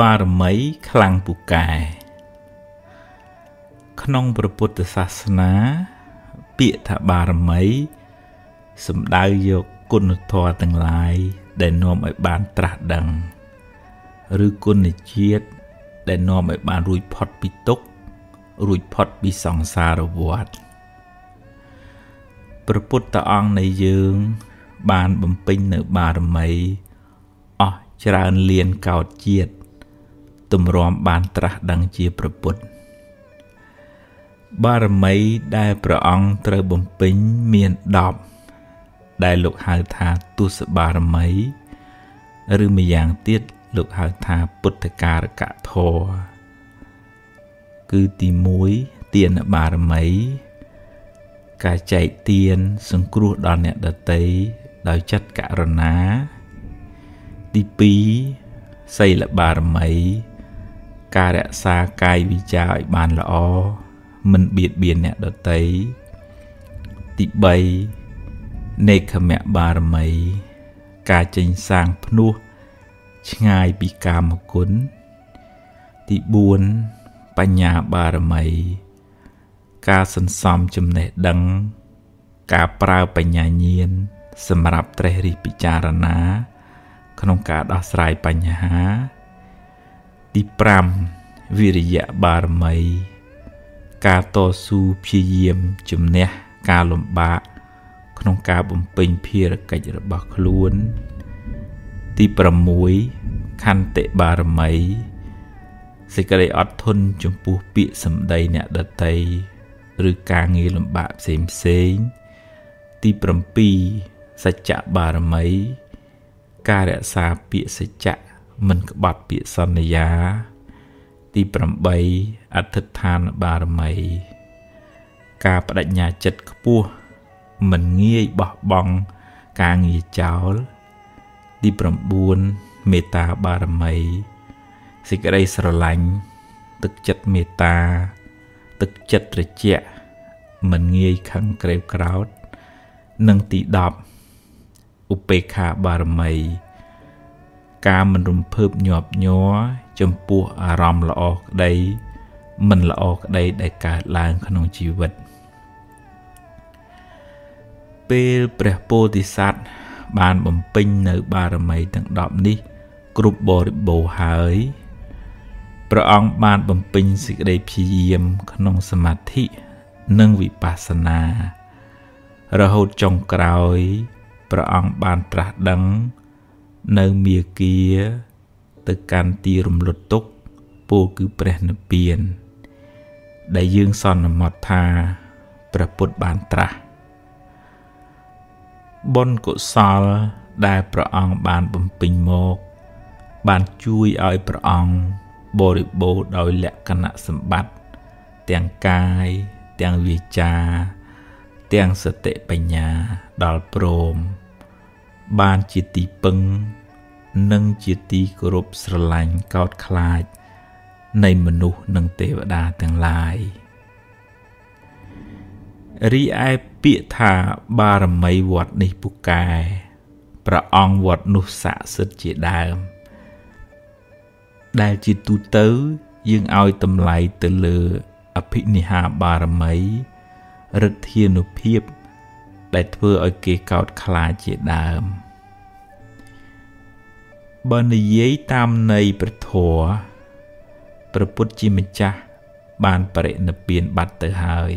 បារមីខ្លាំងពូកែក្នុងព្រះពុទ្ធសាសនា ពាក្យថាបារមីសំដៅយកគុណធម៌ទាំងឡាយដែលនាំឲ្យបានត្រាស់ដឹង ឬគុណជាតិដែលនាំឲ្យបានរួចផុតពីទុក្ខរួចផុតពីសង្សារវដ្តព្រះពុទ្ធអង្គនៃយើង បានបំពេញនៅបារមីអស់ច្រើនលានកោតជាតិទម្រាំបានត្រាស់ដឹងជាប្រពុតបារមីដែលព្រះអង្គត្រូវបំពេញមាន10ដែលលោកហៅថាទុសបារមីឬម្យ៉ាងទៀតលោកហៅថាពុទ្ធការកធរគឺទី1ទានបារមី ការចែកទាន សង្គ្រោះដល់អ្នកដទៃ ដោយចិត្តករុណាទី2សីលបារមី ការរក្សាកាយវិចារឲ្យបានល្អមិនបៀតបៀនអ្នកដទៃទី3នេកខមៈបារមី ការចេញសាងភ្នោះឆ្ងាយពីកាមគុណទី4បញ្ញាបារមី ការសន្សំចំណេះដឹង ការប្រើបញ្ញាញាណ សម្រាប់ត្រេះរិះពិចារណា ក្នុងការដោះស្រាយបញ្ហា ទី5វិរិយៈបារមី ការតស៊ូព្យាយាមជំនះការលំបាក ក្នុងការបំពេញភារកិច្ចរបស់ខ្លួន ទី6ខន្តិបារមីសេចក្តីអត់ធន់ចំពោះពាក្យសម្ដីអ្នកដតីឬការងារលំបាកផ្សេងផ្សេងទី7 សច្ចៈបារមី ការរក្សាពាក្យសច្ចៈមិនក្បត់ពាក្យសន្យា ទី8អធិដ្ឋានបារមី ការបដិញ្ញាចិត្តខ្ពស់មិនងាយបោះបង់ការងារចោល ទី9មេត្តាបារមីសេចក្តីស្រឡាញ់ទឹកចិត្តមេត្តា ទឹកចិត្តត្រជាក់មិនងាយខឹងក្រេវក្រោធនិងទី10 ឧបេក្ខាបារមី ការមិនរំភើបញាប់ញ័រចំពោះអារម្មណ៍ល្អក្តី មិនល្អក្តីដែលកើតឡើងក្នុងជីវិត ពេលព្រះពោធិសត្វបានបំពេញនៅបារមីទាំង10នេះ គ្រប់បរិបូរហើយព្រះអង្គបានបំពេញសេចក្តីព្យាយាមក្នុងសមាធិនិងវិបស្សនា រហូតចុងក្រោយ ព្រះអង្គបានត្រាស់ដឹងនៅមាគាទៅកាន់ទីរំលត់ទុកពោលគឺព្រះនិព្វាន ដែលយើងសន្មត់ថាព្រះពុទ្ធបានត្រាស់បុណ្យកុសលដែលព្រះអង្គបានបំពេញមក បានជួយឲ្យព្រះអង្គបរិបូរដោយលក្ខណៈសម្បត្តិទាំងកាយទាំងវាចា ទាំងសតិបញ្ញាដល់ព្រម បានជាទីពឹង និងជាទីគោរពស្រឡាញ់កោតខ្លាច នៃមនុស្សនិងទេវតាទាំងឡាយរីឯពាក្យថាបារមីវត្តនេះពូកែព្រះអង្គវត្តនោះស័ក្តិសិទ្ធជាដើម ដែលជាទូទៅយើងឲ្យតម្លៃទៅលើអភិនិហាបារមីឫទ្ធានុភាពដែលធ្វើឲ្យគេកោតខ្លាចជាដើម បើនិយាយតាមន័យព្រះធម៌ព្រះពុទ្ធជាម្ចាស់បានបរិនិព្វានបាត់ទៅហើយ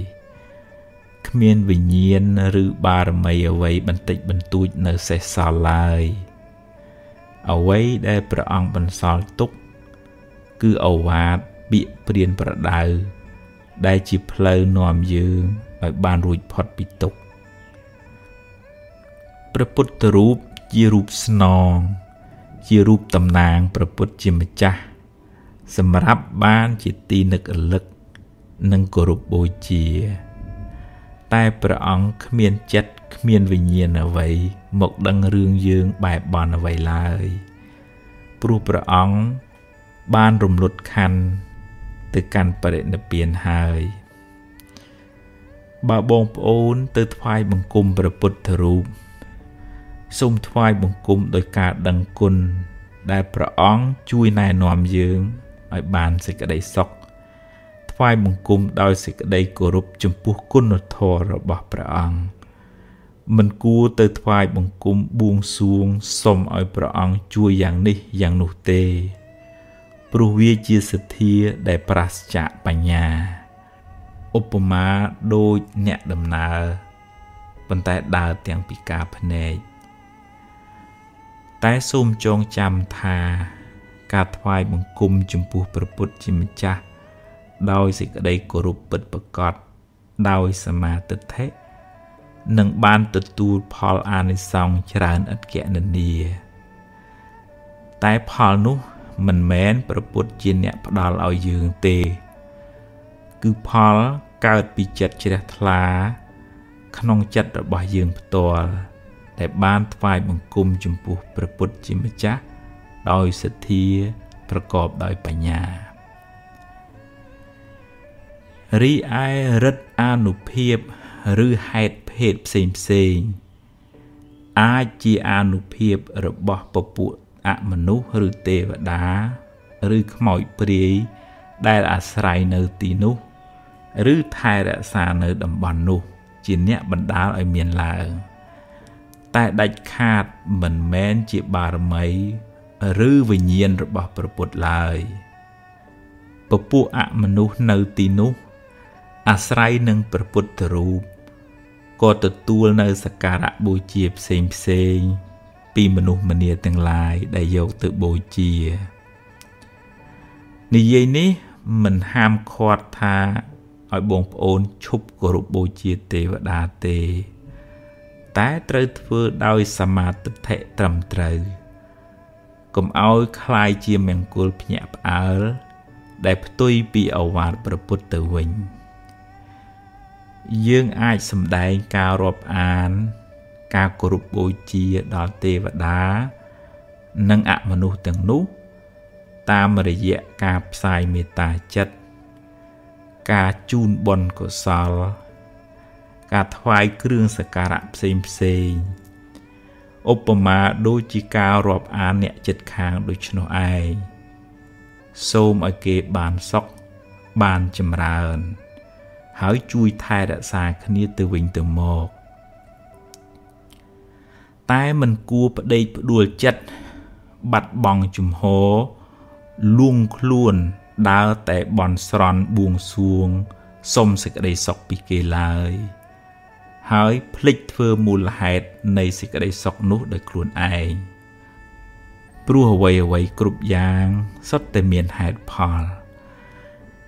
គ្មានវិញ្ញាណឬបារមីអ្វីបន្តិចបន្តួចនៅសេសសល់ឡើយអ្វីដែលព្រះអង្គបន្សល់ទុក គឺអវាទពាក្យព្រានប្រដៅដែលជាផ្លូវនាំយើងឲ្យបានរួចផុតពីទុក្ខព្រះពុទ្ធរូបជារូបស្នង ជារូបតំណាងព្រះពុទ្ធជាម្ចាស់សម្រាប់បានជាទីនឹករលឹក និងគោរពបូជា តែព្រះអង្គគ្មានចិត្តគ្មានវិញ្ញាណអ្វីមកដឹងរឿងយើងបែបបន់អ្វីឡើយព្រោះព្រះអង្គបានរំលត់ខណ្ឌទៅកាន់បរិនិព្វានហើយបើបងប្អូនទៅថ្វាយបង្គំព្រះពុទ្ធរូប សូមថ្វាយបង្គំដោយការដឹងគុណដែលព្រះអង្គជួយណែនាំយើងឲ្យបានសេចក្តីសុខថ្វាយបង្គំដោយសេចក្តីគោរពចំពោះគុណធម៌របស់ព្រះអង្គមិនគួរទៅថ្វាយបង្គំបួងសួងសុំឲ្យព្រះអង្គជួយយ៉ាងនេះយ៉ាងនោះទេព្រោះវាជាសទ្ធាដែលប្រាសចាកបញ្ញាឧបមាដូចអ្នកដំណើរប៉ុន្តែដើរទាំងពីការភ្នែក តែសូមចងចាំថាការថ្វាយបង្គំចំពោះព្រះពុទ្ធជាម្ចាស់ដោយសេចក្តីគោរពពិតប្រាកដដោយសមាទិដ្ឋិនឹងបានទទួលផលអានិសង្សច្រើនឥតគណនា តែផលនោះមិនមែនព្រះពុទ្ធជាអ្នកផ្ដល់ឲ្យយើងទេ គឺផលកើតពីចិត្តជ្រះថ្លា ក្នុងចិត្តរបស់យើងផ្ទាល់ ដែលបានថ្វាយបង្គំចំពោះព្រះពុទ្ធជាម្ចាស់ដោយសទ្ធាប្រកបដោយបញ្ញារីឯរិទ្ធអានុភាពឬហេតុភេទផ្សេងផ្សេងអាចជាអានុភាពរបស់ពពួកអមនុស្សឬទេវតា ឬខ្មោចព្រាយដែលអាស្រ័យនៅទីនោះ ឬថែរក្សានៅតំបន់នោះ ជាអ្នកបណ្ដាលឲ្យមានឡើង តែដាច់ខាតមិនមែនជាបារមី ឬវិញ្ញាណរបស់ព្រះពុទ្ធឡើយពពួកអមនុស្សនៅទីនោះ អាស្រ័យនឹងព្រះពុទ្ធរូបក៏ទទួលនៅសក្ការៈបូជាផ្សេងផ្សេងពីមនុស្សម្នាទាំងឡាយដែលយកទៅបូជានិយាយនេះមិនហាមឃាត់ថាឲ្យបងប្អូនឈប់គោរពបូជាទេវតាទេ តែត្រូវធ្វើដោយសមាទិដ្ឋិត្រឹមត្រូវកុំឲ្យคล้ายជាមង្គលភ្ញាក់ផ្អើលដែលផ្ទុយពីអវាទប្រពុតទៅវិញយើងអាចសម្ដែងការរាប់អានការគោរពបូជាដល់ទេវតា និងអមនុស្សទាំងនោះ តាមរយៈការផ្សាយមេត្តាចិត្តការជូនបុណ្យកុសល ការថ្វាយគ្រឿងសក្ការៈផ្សេងផ្សេងឧបមាដូចជាការរាប់អានអ្នកចិត្តខាងដូច្នោះឯងសូមឲ្យគេបានសុខបានចម្រើន ហើយជួយថែរក្សាគ្នាទៅវិញទៅមកតែមិនគួរប្តេកផ្ដួលចិត្តបាត់បង់ជំហរលួងខ្លួនដើរតែបន់ស្រន់បួងសួងសុំសេចក្តីសុខពីគេឡើយ ហើយភ្លេចធ្វើមូលហេតុនៃសេចក្តីសុខនោះដោយខ្លួនឯងព្រោះអ្វីអ្វីគ្រប់យ៉ាងសុទ្ធតែមានហេតុផល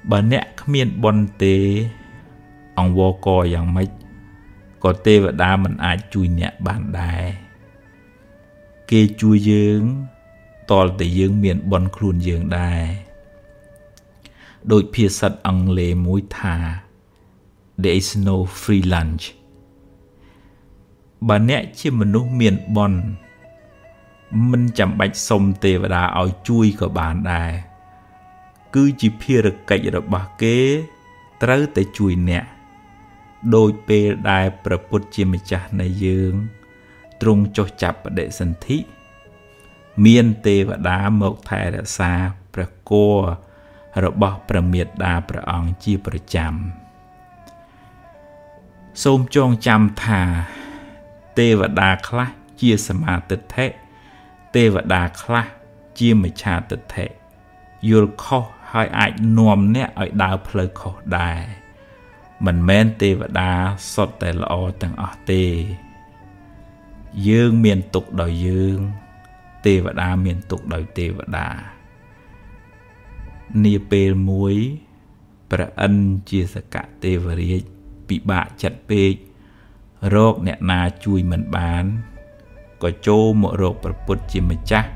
បើអ្នកគ្មានបុណ្យទេ អង្វរកយ៉ាងម៉េចក៏ទេវតាមិនអាចជួយអ្នកបានដែរគេជួយយើងតលតែយើងមានបន់ខ្លួនយើងដែរដោយភាសាអង់គ្លេសមួយថា there is no free lunch បើអ្នកជាមនុស្សមានបន់មិនចាំបាច់សុំទេវតាឲ្យជួយក៏បានដែរគឺជាភារកិច្ចរបស់គេត្រូវតែជួយអ្នកដោយពេលដែលព្រះពុទ្ធជាម្ចាស់នៃយើងទ្រង់ចុះចាប់បដិសន្ធិមានទេវតាមកថែរក្សាព្រះគររបស់ព្រះមេត្តាព្រះអង្គជាប្រចាំសូមចងចាំថា ទេវតាខ្លះជាសមាទិដ្ឋិទេវតាខ្លះជាមិច្ឆាទិដ្ឋិយល់ខុសហើយអាចនាំអ្នកឲ្យដើរផ្លូវខុសដែរមិនមែនទេវតាសុទ្ធតែល្អទាំងអស់ទេ យើងមានទុកដោយយើង ទេវតាមានទុកដោយទេវតានាពេលមួយព្រះឥន្ទជាសកទេវរាជពិបាកចិត្តពេក រកអ្នកណាជួយមិនបានក៏ចូលមករកព្រះពុទ្ធជាម្ចាស់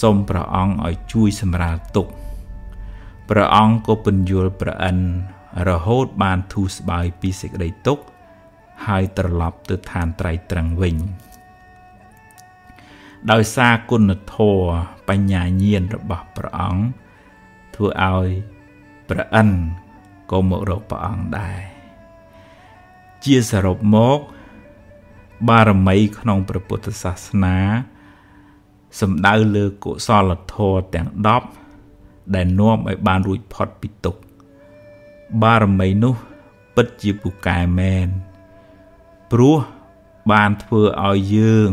សូមព្រះអង្គឲ្យជួយសម្រាលទុក្ខព្រះអង្គក៏ពន្យល់ព្រះឥន្ទរហូតបានធូរស្បើយពីសេចក្តីទុក្ខហើយត្រឡប់ទៅឋានត្រៃត្រឹងវិញដោយសារគុណធម៌បញ្ញាញាណរបស់ព្រះអង្គធ្វើឲ្យព្រះឥន្ទក៏មករកព្រះអង្គដែរ ជាសរុបមក បារមីក្នុងព្រះពុទ្ធសាសនា សំដៅលើកុសលធម៌ទាំង10ដែលនាំឲ្យបានរួចផុតពីទុក្ខបារមីនោះពិតជាពូកែមែនព្រោះបានធ្វើឲ្យយើង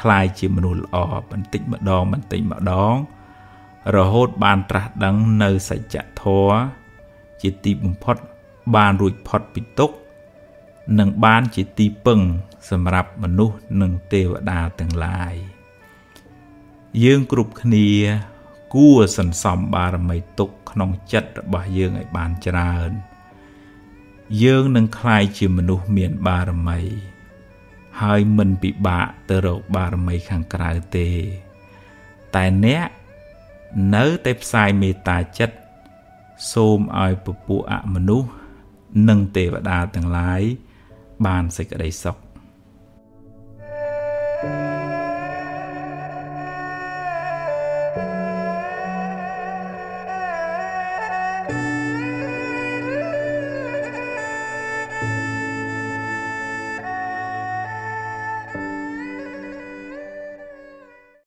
คล้ายជាមនុស្សល្អបន្តិចម្ដងបន្តិចម្ដង រហូតបានត្រាស់ដឹងនៅសច្ចធម៌ជាទីបំផុតបានរួចផុតពីទុក្ខ និងបានជាទីពឹងសម្រាប់មនុស្សនិងទេវតាទាំងឡាយយើងគ្រប់គ្នាគួរសន្សំបារមីទុកក្នុងចិត្តរបស់យើងឲ្យបានច្រើន យើងនឹងក្លាយជាមនុស្សមានបារមី ហើយមិនពិបាកទៅរកបារមីខាងក្រៅទេ តែអ្នកនៅតែផ្សាយមេត្តាចិត្តសូមឲ្យពពួកអមនុស្សនិងទេវតាទាំងឡាយ បានសេចក្តីសុខ